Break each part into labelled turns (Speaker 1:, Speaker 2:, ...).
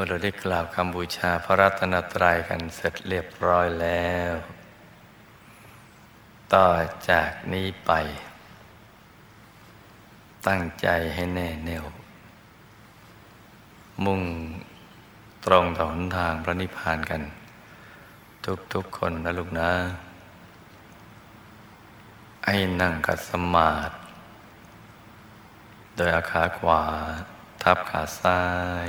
Speaker 1: มื่อเราได้กล่าวคำบูชาพระรัตนตรัยกันเสร็จเรียบร้อยแล้ว ต่อจากนี้ไป ตั้งใจให้แน่แน่ว มุ่งตรงต่อหนทางพระนิพพานกัน ทุกๆคนนะลูกนะ ให้นั่งกัดสมาธิโดยอาขาขวา ทับขาซ้าย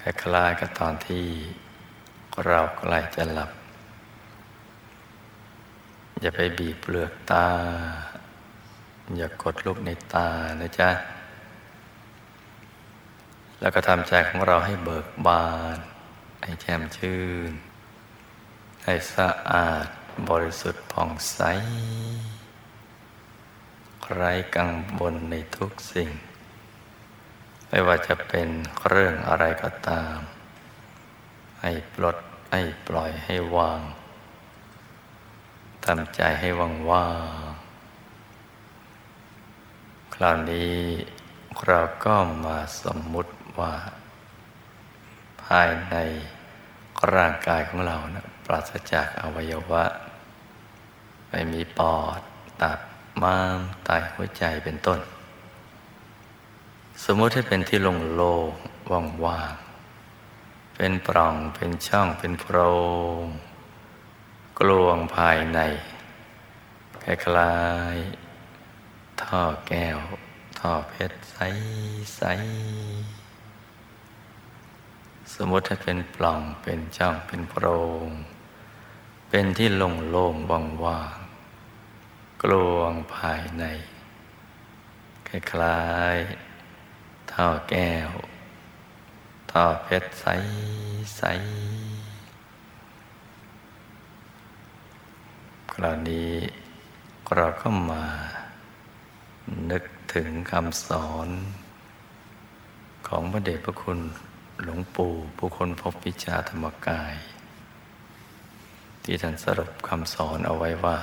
Speaker 1: คล้ายๆกับตอนที่เราใกล้จะหลับ อย่าไปบีบเปลือกตา อย่ากดลูกในตานะจ๊ะ แล้วก็ทำใจของเราให้เบิกบาน ให้แจ่มชื่น ให้สะอาดบริสุทธิ์ผ่องใสไร้กังวลในทุกสิ่ง ไม่ว่าจะเป็นเรื่องอะไรก็ตาม ให้ปลดให้ปล่อยให้วางทำใจให้ว่างว่างคราวนี้เราก็มาสมมุติว่า ภายในร่างกายของเรานะปราศจากอวัยวะ ไม่มีปอด ตับม้ามไตหัวใจเป็นต้น สมมติให้เป็นที่โล่งๆว่างๆเป็นปล่องเป็นช่องเป็นโพรงกลวงภายในคล้ายๆท่อแก้ว ท่อเพชรใสใสสมมติให้เป็นปล่องเป็นช่องเป็นโพรง เป็นที่โล่งโล่งว่างว่างกลวงภายในคล้ายๆ ท่อแก้วท่อเพชรใสใสคราวนี้เราก็มา นึกถึงคำสอน ของพระเดชพระคุณหลวงปู่ผู้คนพบวิชาธรรมกาย ที่ท่านสรุปคำสอนเอาไว้ว่า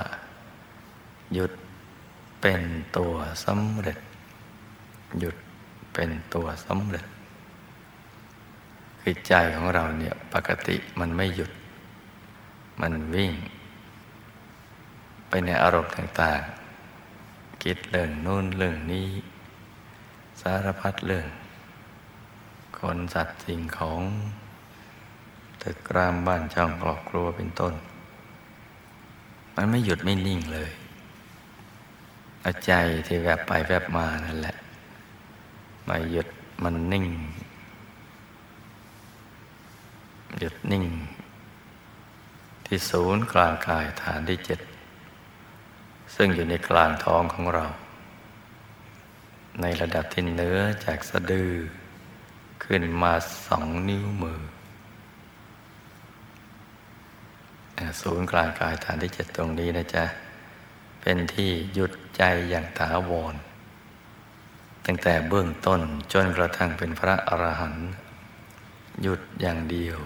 Speaker 1: หยุดเป็นตัวสำเร็จ หยุด เป็นตัวสำเร็จ คือใจของเราเนี่ยปกติมันไม่หยุด มันวิ่ง ไปในอารมณ์ต่างๆ คิดเรื่องนู่นเรื่องนี้ สารพัดเรื่อง คนสัตว์สิ่งของตึกรามบ้านช่องครอบครัวเป็นต้น มันไม่หยุดไม่นิ่งเลยอาใจที่แวบไปแวบมานั่นแหละ ไม่หยุดมันนิ่ง หยุดนิ่ง ที่ศูนย์กลางกายฐานที่เจ็ดซึ่งอยู่ในกลางท้องของเรา ในระดับที่เนื้อจากสะดือ ขึ้นมาสองนิ้วมือ ศูนย์กลางกายฐานที่เจ็ดตรงนี้นะจ๊ะ เป็นที่หยุดใจอย่างถาวร ตั้งแต่เบื้องต้นจนกระทั่งเป็นพระอรหันต์หยุดอย่างเดียว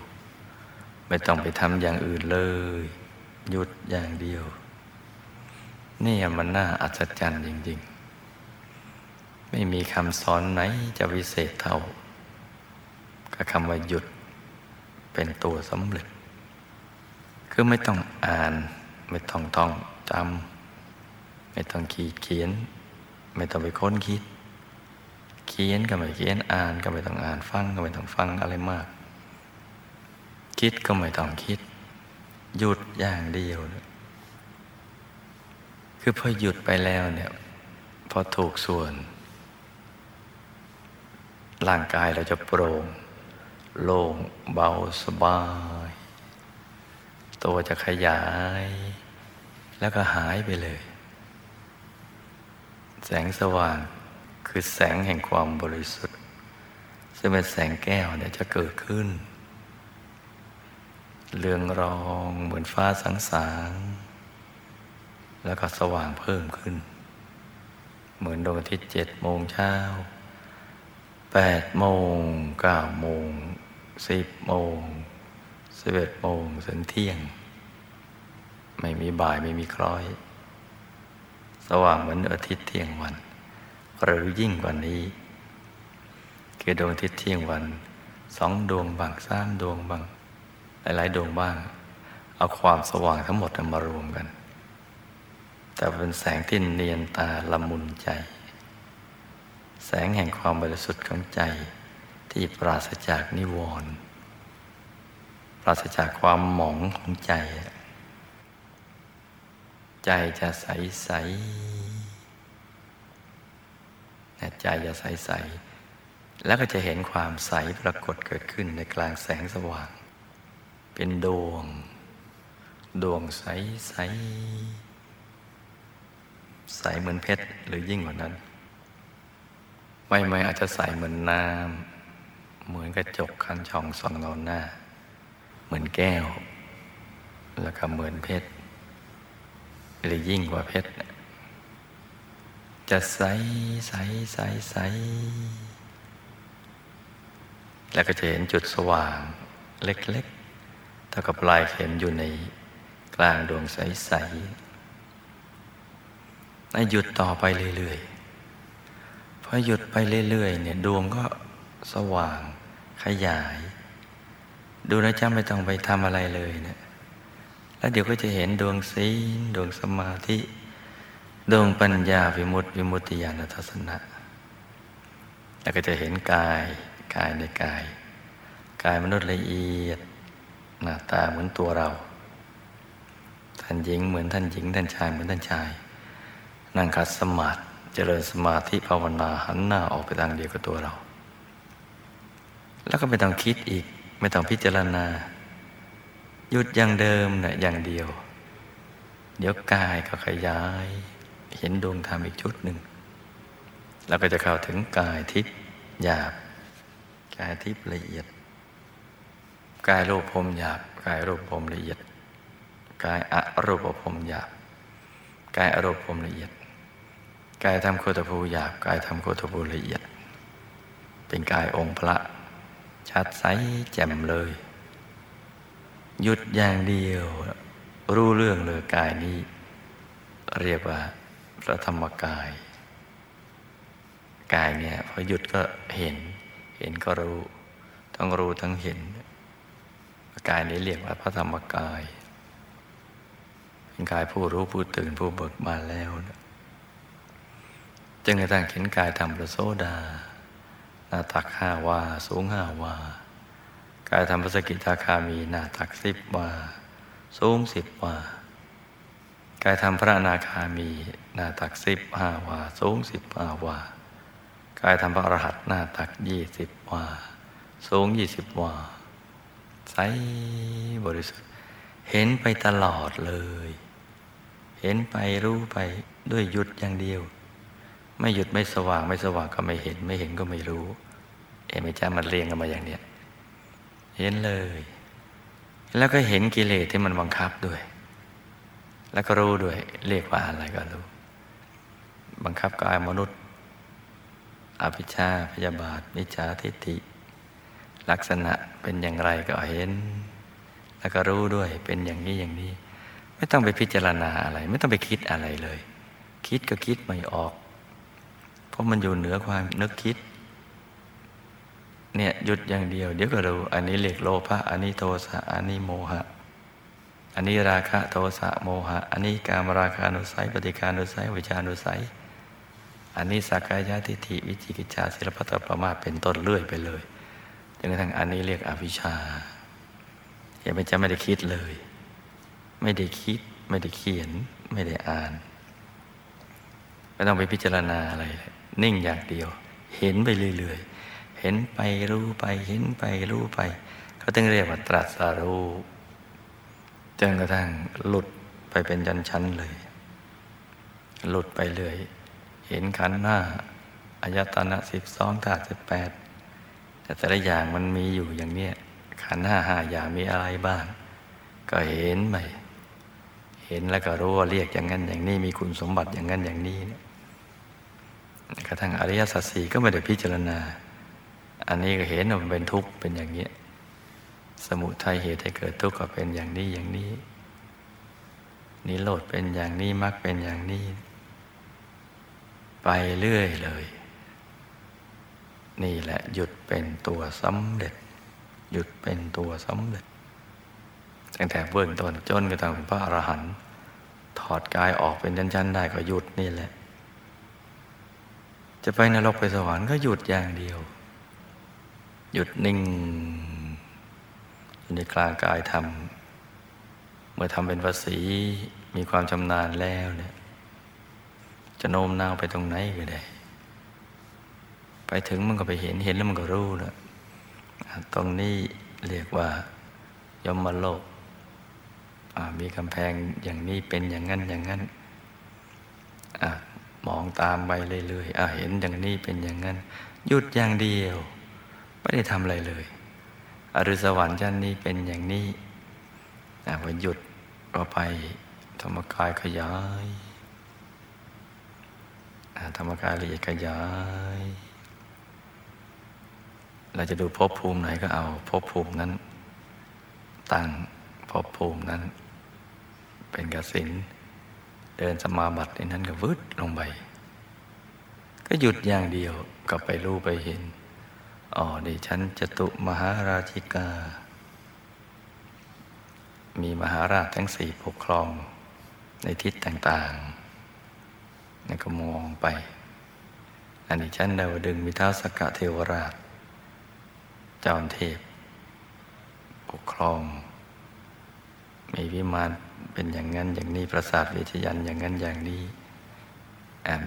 Speaker 1: ไม่ต้องไปทำอย่างอื่นเลย หยุดอย่างเดียว นี่มันน่าอัศจรรย์จริง ๆ ไม่มีคำสอนไหนจะวิเศษเท่ากับคำว่าหยุดเป็นตัวสำเร็จ คือไม่ต้องอ่าน ไม่ต้องท่องจำไม่ต้องขีดเขียน ไม่ต้องไปค้นคิด เขียนก็ไม่เขียนอ่านก็ไม่ต้องอ่านฟังก็ไม่ต้องฟังอะไรมาก คิดก็ไม่ต้องคิด หยุดอย่างเดียว คือพอหยุดไปแล้วเนี่ยพอถูกส่วน ร่างกายเราจะโปร่ง โล่งเบาสบาย ตัวจะขยาย แล้วก็หายไปเลย แสงสว่าง คือแสงแห่งความบริสุทธิ์ ซึ่งเป็นแสงแก้วเนี่ยจะเกิดขึ้น เรืองรองเหมือนฟ้าสังสางแล้วก็สว่างเพิ่มขึ้น เหมือนดวงอาทิตย์เจ็ดโมงเช้าแปดโมงเก้าโมงสิบโมงสิบเอ็ดโมงถึงเที่ยง ไม่มีบ่ายไม่มีคล้อย สว่างเหมือนอาทิตย์เที่ยงวัน หรือยิ่งกว่านี้ คือดวงอาทิตย์เที่ยงวันสองดวงบางสามดวงบาง หลาย ๆ ดวงบ้าง เอาความสว่างทั้งหมดมารวมกัน แต่เป็นแสงที่เนียนตาละมุนใจ แสงแห่งความบริสุทธิ์ของใจที่ปราศจากนิวรณ์ปราศจากความหมองของใจ ใจจะใสใส ใจจะใสใสแล้วก็จะเห็นความใสปรากฏเกิดขึ้นในกลางแสงสว่าง เป็นดวง ดวงใสใสใสเหมือนเพชรหรือยิ่งกว่านั้นไม่ไม่อาจจะใสเหมือนน้ำเหมือนกระจกคันช่องส่องเงาหน้า เหมือนแก้ว แล้วก็เหมือนเพชรหรือยิ่งกว่าเพชร จะใสใสใสใสแล้วก็จะเห็นจุดสว่างเล็กๆเท่ากับปลายเข็มอยู่ในกลางดวงใสๆให้หยุดต่อไปเรื่อยๆพอหยุดไปเรื่อยๆเนี่ยดวงก็สว่างขยาย ดูนะจ๊ะไม่ต้องไปทำอะไรเลยเนะี่ยแล้วเดี๋ยวก็จะเห็นดวงศีลดวงสมาธิ ดวงปัญญาวิมุตติวิมุตติญาณทัศนะ แล้วก็จะเห็นกายกายในกาย กายมนุษย์ละเอียด หน้าตาเหมือนตัวเรา ท่านหญิงเหมือนท่านหญิง ท่านชายเหมือนท่านชาย นั่งคัดสมาธิเจริญสมาธิภาวนาหันหน้าออกไปทางเดียวกับตัวเรา แล้วก็ไม่ต้องคิดอีก ไม่ต้องพิจารณา หยุดอย่างเดิมนะอย่างเดียว เดี๋ยวกายก็ขยาย ห็นดวงธรรมอีกชุดหนึ่งแล้วก็จะเข้าถึงกายทิพย์หยาบ กายทิพย์ละเอียด กายรูปพรมหยาบ กายรูปพรมละเอียด กายอรูปพรมหยาบ กายอรูปพรมละเอียด กายทำโคตภูหยาบ กายทำโคตภูละเอียด เป็นกายองค์พระ ชัดใสแจ่มเลย หยุดอย่างเดียว รู้เรื่องเลยกายนี้ เรียกว่า พระธรรมกาย กายเนี่ยพอหยุดก็เห็น เห็นก็รู้ ทั้งรู้ทั้งเห็น กายนี้เรียกว่าพระธรรมกาย เป็นกายผู้รู้ผู้ตื่นผู้เบิกบานแล้วนะจึงกระทั่งเห็นกายธรรมประโซดาหน้าตักห้าวา สูงห้าวา กายธรรมพระสกิทาคามีหน้าตักสิบวา สูงสิบวา กายธรรมพระอนาคามีหน้าตักสิบห้าวา สูงสิบห้าวา กายทำพระอรหันต์หน้าตักยี่สิบวา สูงยี่สิบวา ใสบริสุทธิ์ เห็นไปตลอดเลย เห็นไปรู้ไปด้วยหยุดอย่างเดียว ไม่หยุดไม่สว่างไม่สว่างก็ไม่เห็นไม่เห็นก็ไม่รู้ เอ็ไม่จ้ามันเรียงกันมาอย่างเนี้ยเห็นเลย แล้วก็เห็นกิเลสที่มันบังคับด้วย แล้วก็รู้ด้วย เรียกว่าอะไรก็รู้ บังคับกายมนุษย์ อภิชาพยาบาทมิจาทิฏฐิ ลักษณะเป็นอย่างไรก็เห็น แล้วก็รู้ด้วยเป็นอย่างนี้อย่างนี้ ไม่ต้องไปพิจารณาอะไร ไม่ต้องไปคิดอะไรเลย คิดก็คิดไม่ออก เพราะมันอยู่เหนือความนึกคิดเนี่ยหยุดอย่างเดียว เดี๋ยวก็รู้ อันนี้เรียกโลภะอันนี้โทสะอันนี้โมหะ อันนี้ราคะโทสะโมหะ อันนี้การมราคานุสัยปฏิการนุสัยวิจานุสัย อันนี้สักกายทิฏฐิวิจิกิจชาศิลปะตประมาเป็นต้นเลื่อยไปเลยจนกระทั่งอันนี้เรียกอวิชชาอย่าไปจะไม่ได้คิดเลย ไม่ได้คิด ไม่ได้เขียน ไม่ได้อ่านไม่ต้องไปพิจารณาอะไร นิ่งอย่างเดียว เห็นไปเรื่อยๆเห็นไปรู้ไป เห็นไปรู้ไปเขาต้องเรียกว่าตรัสรู้ จนกระทั่งหลุดไปเป็นชั้นๆเลย หลุดไปเลย เห็นขันหน้าอายตนะสิบสองธาตุสิบแปดแต่แต่ละอย่างมันมีอยู่อย่างเนี้ยขันห้าห้าอย่างมีอะไรบ้าง ก็เห็นไหมเห็นแล้วก็รู้ว่าเรียกอย่างนั้นอย่างนี้มีคุณสมบัติอย่างนั้นอย่างนี้เนี่ยกระทั่งอริยสัจสี่ก็ไม่ได้พิจารณา อันนี้ก็เห็นว่ามันเป็นทุกข์เป็นอย่างเนี้ย สมุทัยเหตุให้เกิดทุกข์ก็เป็นอย่างนี้อย่างนี้ นิโรธเป็นอย่างนี้มรรคเป็นอย่างนี้ ไปเรื่อยเลย นี่แหละหยุดเป็นตัวสำเร็จ หยุดเป็นตัวสำเร็จตั้งแต่เบื้องต้นจนกระทั่งเป็นพระอรหันต์ถอดกายออกเป็นชั้นๆได้ก็หยุดนี่แหละ จะไปนรกไปสวรรค์ก็หยุดอย่างเดียว หยุดนิ่ง อยู่ในกลางกายธรรม เมื่อทำเป็นภาษีมีความชำนาญแล้วเนี่ยจะโน้มน้าวไปตรงไหนก็ได้ ไปถึงมันก็ไปเห็นเห็นแล้วมันก็รู้แล้วตรงนี้เรียกว่ายมโลก มีกำแพงอย่างนี้เป็นอย่างนั้นอย่างนั้นอมองตามไปเรื่อยๆเห็นอย่างนี้เป็นอย่างนั้น หยุดอย่างเดียว ไม่ได้ทำอะไรเลย อรุสวรรค์ชั้นนี้เป็นอย่างนี้พอหยุดก็ไปธรรมกายขยายธรรมกายละเอียดขยาย เราจะดูภพภูมิไหนก็เอาภพภูมินั้น ตั้งภพภูมินั้น เป็นกสินเดินสมาบัติในนั้นก็วืดลงไป ก็หยุดอย่างเดียวก็ไปรู้ไปเห็น อ๋อดิฉันจตุมหาราชิกา มีมหาราชทั้งสี่ปกครองในทิศต่างๆนี่ก็มองไป อันนี้ชั้นดาวดึงมีท้าสกะเทวราชเจ้าเทพ ปกครอง มีวิมานเป็นอย่างนั้นอย่างนี้ ประสาทเวชยันอย่างนั้นอย่างนี้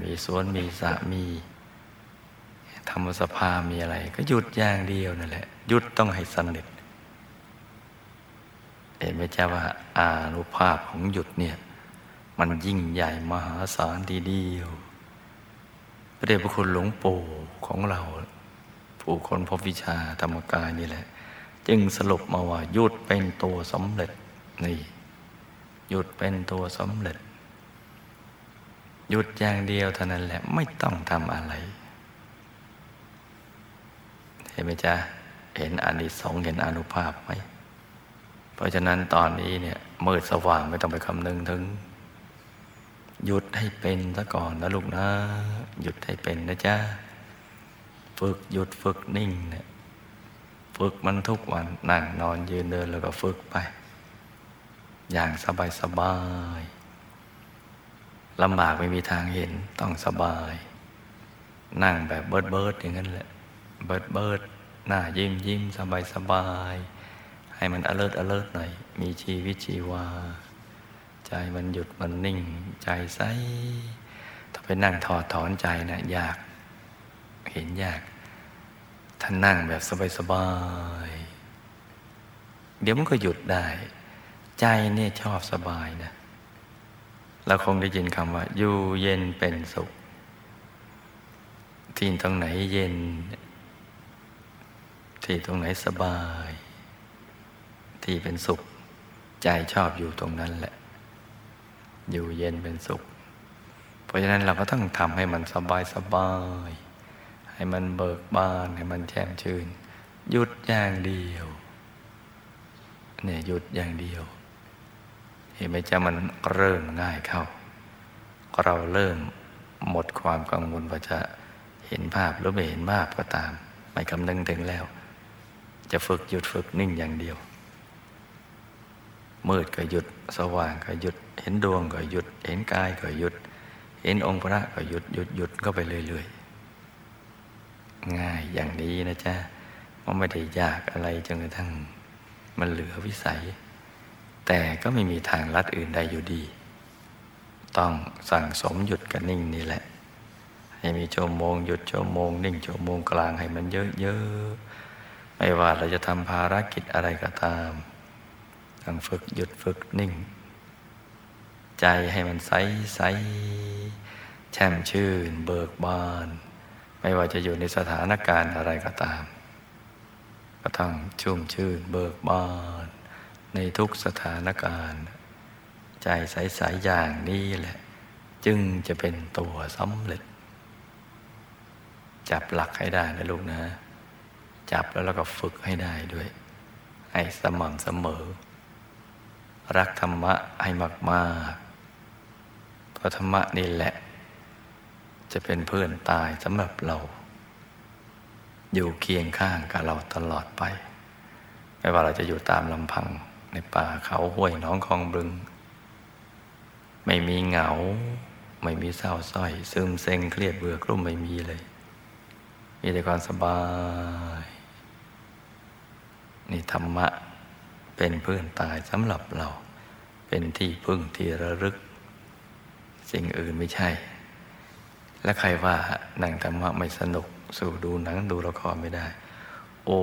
Speaker 1: มีสวนมีสระมี ธรรมสภามีอะไร ก็หยุดอย่างเดียวนั่นแหละหยุดต้องให้สนิทเห็นไหมจ้าว่าอานุภาพของหยุดเนี่ย มันยิ่งใหญ่มหาศาลทีเดียวพระเดชพระคุณหลวงปู่ของเรา ผู้คนพบวิชาธรรมกายนี่แหละ จึงสรุปมาว่าหยุดเป็นตัวสำเร็จนี่หยุดเป็นตัวสำเร็จหยุดอย่างเดียวเท่านั้นแหละไม่ต้องทำอะไร เห็นไหมจ๊ะ เห็นอานิสงส์เห็นอนุภาพไหม เพราะฉะนั้นตอนนี้เนี่ยมืดสว่างไม่ต้องไปคำนึงถึง หยุดให้เป็นซะก่อนนะลูกนะ หยุดให้เป็นนะจ๊ะ ฝึกหยุดฝึกนิ่งเนี่ยฝึกมันทุกวันนั่งนอนยืนเดินแล้วก็ฝึกไป อย่างสบายสบายลำบากไม่มีทางเห็นต้องสบาย นั่งแบบเบิดเบิดอย่างนั้นแหละ เบิดเบิดหน้ายิ้มยิ้มสบายสบาย ให้มัน alert alert หน่อย มีชีวิตชีวา ใจมันหยุดมันนิ่ง ใจใสถ้าไปนั่งถอดถอนใจนะยาก เห็นยากท่านนั่งแบบสบายๆเดี๋ยวมันก็หยุดได้ ใจเนี่ยชอบสบายนะเราคงได้ยินคำว่า อยู่เย็นเป็นสุข ที่ตรงไหนเย็น ที่ตรงไหนสบาย ที่เป็นสุข ใจชอบอยู่ตรงนั้นแหละ อยู่เย็นเป็นสุข เพราะฉะนั้นเราก็ต้องทำให้มันสบายสบาย ให้มันเบิกบาน ให้มันแช่มชื่น หยุดอย่างเดียวเนี่ยหยุดอย่างเดียว เห็นไหมจะมันเริ่มง่ายเข้า เราเริ่มหมดความกังวลว่าจะเห็นภาพหรือไม่เห็นภาพก็ตาม ไม่คำนึงถึงแล้ว จะฝึกหยุดฝึกนิ่งอย่างเดียว มืดก็หยุด สว่างก็หยุด เห็นดวงก็หยุด เห็นกายก็หยุด เห็นองค์พระก็หยุดหยุดหยุดก็ไปเรื่อยๆ ง่ายอย่างนี้นะจ๊ะมันไม่ได้ยากอะไรจนกระทั่งมันเหลือวิสัย แต่ก็ไม่มีทางลัดอื่นใดอยู่ดี ต้องสั่งสมหยุดกับนิ่งนี่แหละ ให้มีชั่วโมงหยุดชั่วโมง นิ่งชั่วโมงกลางให้มันเยอะๆ ไม่ว่าเราจะทำภารกิจอะไรก็ตามต้องฝึกหยุดฝึกนิ่ง ใจให้มันใสใสแช่มชื่น เบิกบาน ไม่ว่าจะอยู่ในสถานการณ์อะไรก็ตาม ก็ต้องชุ่มชื่น เบิกบาน ในทุกสถานการณ์ ใจใสๆอย่างนี้แหละ จึงจะเป็นตัวสำเร็จ จับหลักให้ได้นะลูกนะ จับแล้วเราก็ฝึกให้ได้ด้วย ให้สม่ำเสมอ รักธรรมะให้มากๆเพราะธรรมะนี่แหละ จะเป็นเพื่อนตายสำหรับเรา อยู่เคียงข้างกับเราตลอดไป ไม่ว่าเราจะอยู่ตามลำพังในป่าเขาห้วยน้องคลองบึง ไม่มีเหงา ไม่มีเศร้าส้อย ซึมเซ็งเครียดเบื่อกลุ้มไม่มีเลย มีแต่ความสบาย นี่ธรรมะเป็นเพื่อนตายสำหรับเรา เป็นที่พึ่งที่ระลึก สิ่งอื่นไม่ใช่ และใครว่านั่งธรรมะไม่สนุก สู่ดูหนังดูละครไม่ได้ โอ้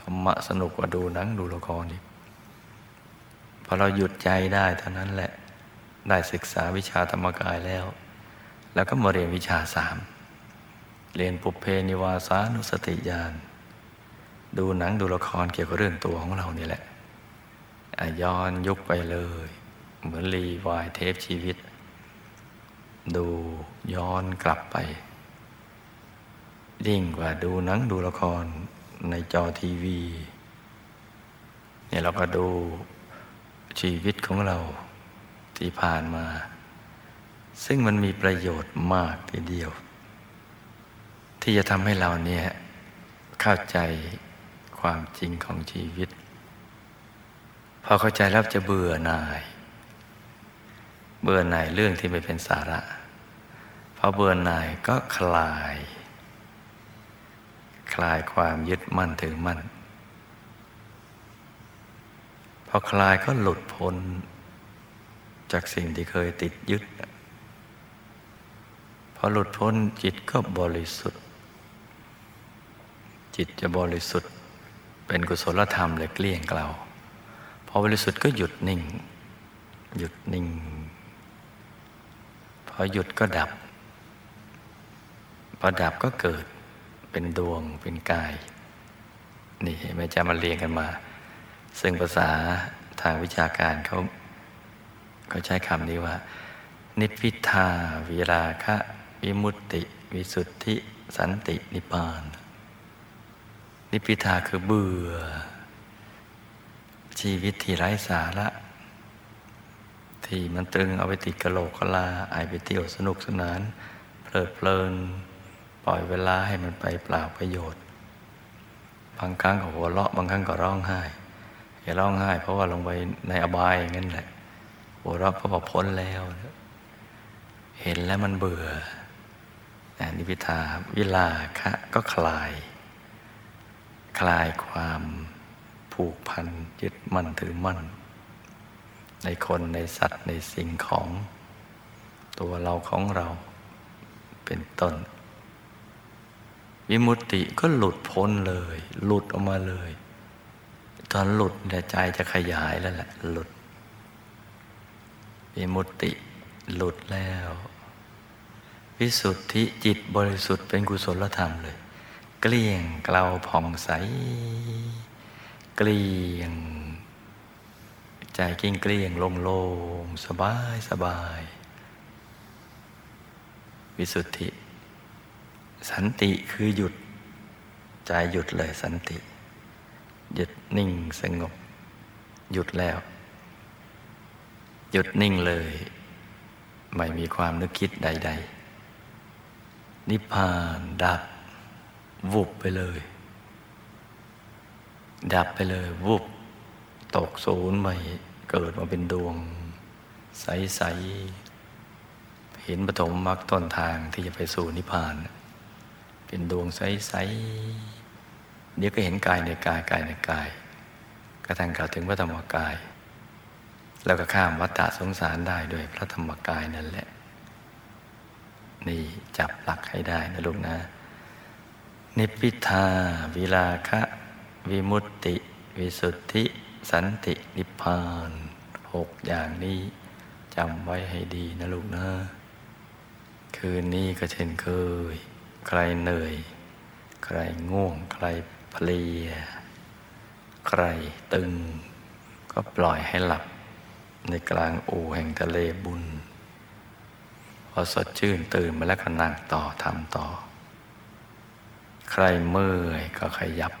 Speaker 1: ธรรมะสนุกกว่าดูหนังดูละครอีกพอเราหยุดใจได้เท่านั้นแหละได้ศึกษาวิชาธรรมกายแล้ว แล้วก็มาเรียนวิชาสามเรียนปุเพนิวาสานุสติญาณ ดูหนังดูละครเกี่ยวกับเรื่องตัวของเรานี่แหละย้อนยุคไปเลย เหมือนรีวายเทปชีวิต ดูย้อนกลับไป ยิ่งกว่าดูหนังดูละครในจอทีวีเนี่ยเราก็ดูชีวิตของเราที่ผ่านมา ซึ่งมันมีประโยชน์มากทีเดียว ที่จะทำให้เราเนี่ยเข้าใจ ความจริงของชีวิต พอเข้าใจแล้วจะเบื่อหน่าย เบื่อหน่ายเรื่องที่ไม่เป็นสาระพอเบื่อหน่ายก็คลาย คลายความยึดมั่นถือมั่นพอคลายก็หลุดพ้น จากสิ่งที่เคยติดยึดพอหลุดพ้นจิตก็บริสุทธิ์ จิตจะบริสุทธิ์ เป็นกุศลธรรมเลยเกลี้ยงเกลาพอบริสุทธิ์ก็หยุดนิ่ง หยุดนิ่ง พอหยุดก็ดับ พอดับก็เกิดเป็นดวงเป็นกาย นี่ไม่จะมาเรียงกันมา ซึ่งภาษาทางวิชาการเขาเขาใช้คำนี้ว่า นิพพิทาวิราคะ วิมุตติ วิสุทธิ สันตินิพพาน นิพิทาคือเบื่อ ชีวิตที่ไร้สาระ ที่มันตึงเอาไปติดกระโหลกกะลาไอไปเที่ยวสนุกสนาน เพลิดเพลิน ปล่อยเวลาให้มันไปเปล่าประโยชน์ บางครั้งก็หัวเราะบางครั้งก็ร้องไห้อย่าร้องไห้ เพราะว่าลงไปในอบายอย่างนั้นแหละหัวเราะเพราะว่าพ้นแล้ว เห็นแล้วมันเบื่อนิพิทาวิลาคะก็คลาย คลายความผูกพันยึดมั่นถือมั่น ในคนในสัตว์ในสิ่งของ ตัวเราของเราเป็นต้น วิมุตติก็หลุดพ้นเลย หลุดออกมาเลย ตอนหลุดแต่ใจจะขยายแล้วแหละหลุด วิมุตติหลุดแล้ว วิสุทธิจิตบริสุทธิ์เป็นกุศลธรรมเลย เกลี้ยงเกลาผ่องใส เกลี้ยง ใจกิ้งเกลี้ยงโล่งๆสบายสบาย วิสุทธิ สันติคือหยุด ใจหยุดเลยสันติ หยุดนิ่งสงบ หยุดแล้ว หยุดนิ่งเลย ไม่มีความนึกคิดใด ๆ นิพพานดับ วุบไปเลย ดับไปเลย วุบ ตกศูนย์ใหม่ เกิดมาเป็นดวง ใส ๆ เห็นปฐมมรรคต้นทางที่จะไปสู่นิพพาน เป็นดวงใส ๆ เดี๋ยวก็เห็นกายในกายกายในกายกระทั่งกล่าวถึงพระธรรมกาย แล้วก็ข้ามวัฏฏะสงสารได้ด้วยพระธรรมกายนั่นแหละ นี่จับหลักให้ได้นะลูกนะ นิพพิทา วิลาคะ วิมุตติ วิสุทธิ สันติ นิพพานหกอย่างนี้จำไว้ให้ดีนะลูกนะ คืนนี้ก็เช่นเคย ใครเหนื่อย ใครง่วง ใครเพลีย ใครตึง ก็ปล่อยให้หลับ ในกลางอู่แห่งทะเลบุญ พอสดชื่นตื่นมาแล้วก็นั่งต่อทำต่อ ใครเมื่อยก็ขยับ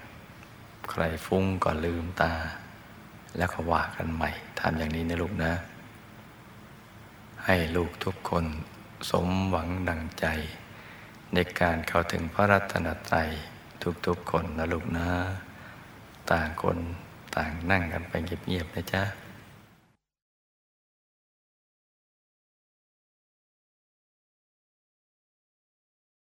Speaker 1: ใครฟุ้งก็ลืมตา แล้วก็ว่ากันใหม่ทำอย่างนี้นะลูกนะ ให้ลูกทุกคนสมหวังดังใจ ในการเข้าถึงพระรัตนตรัยทุกๆคนนะลูกนะ ต่างคนต่างนั่งกันไปเงียบๆนะจ๊ะ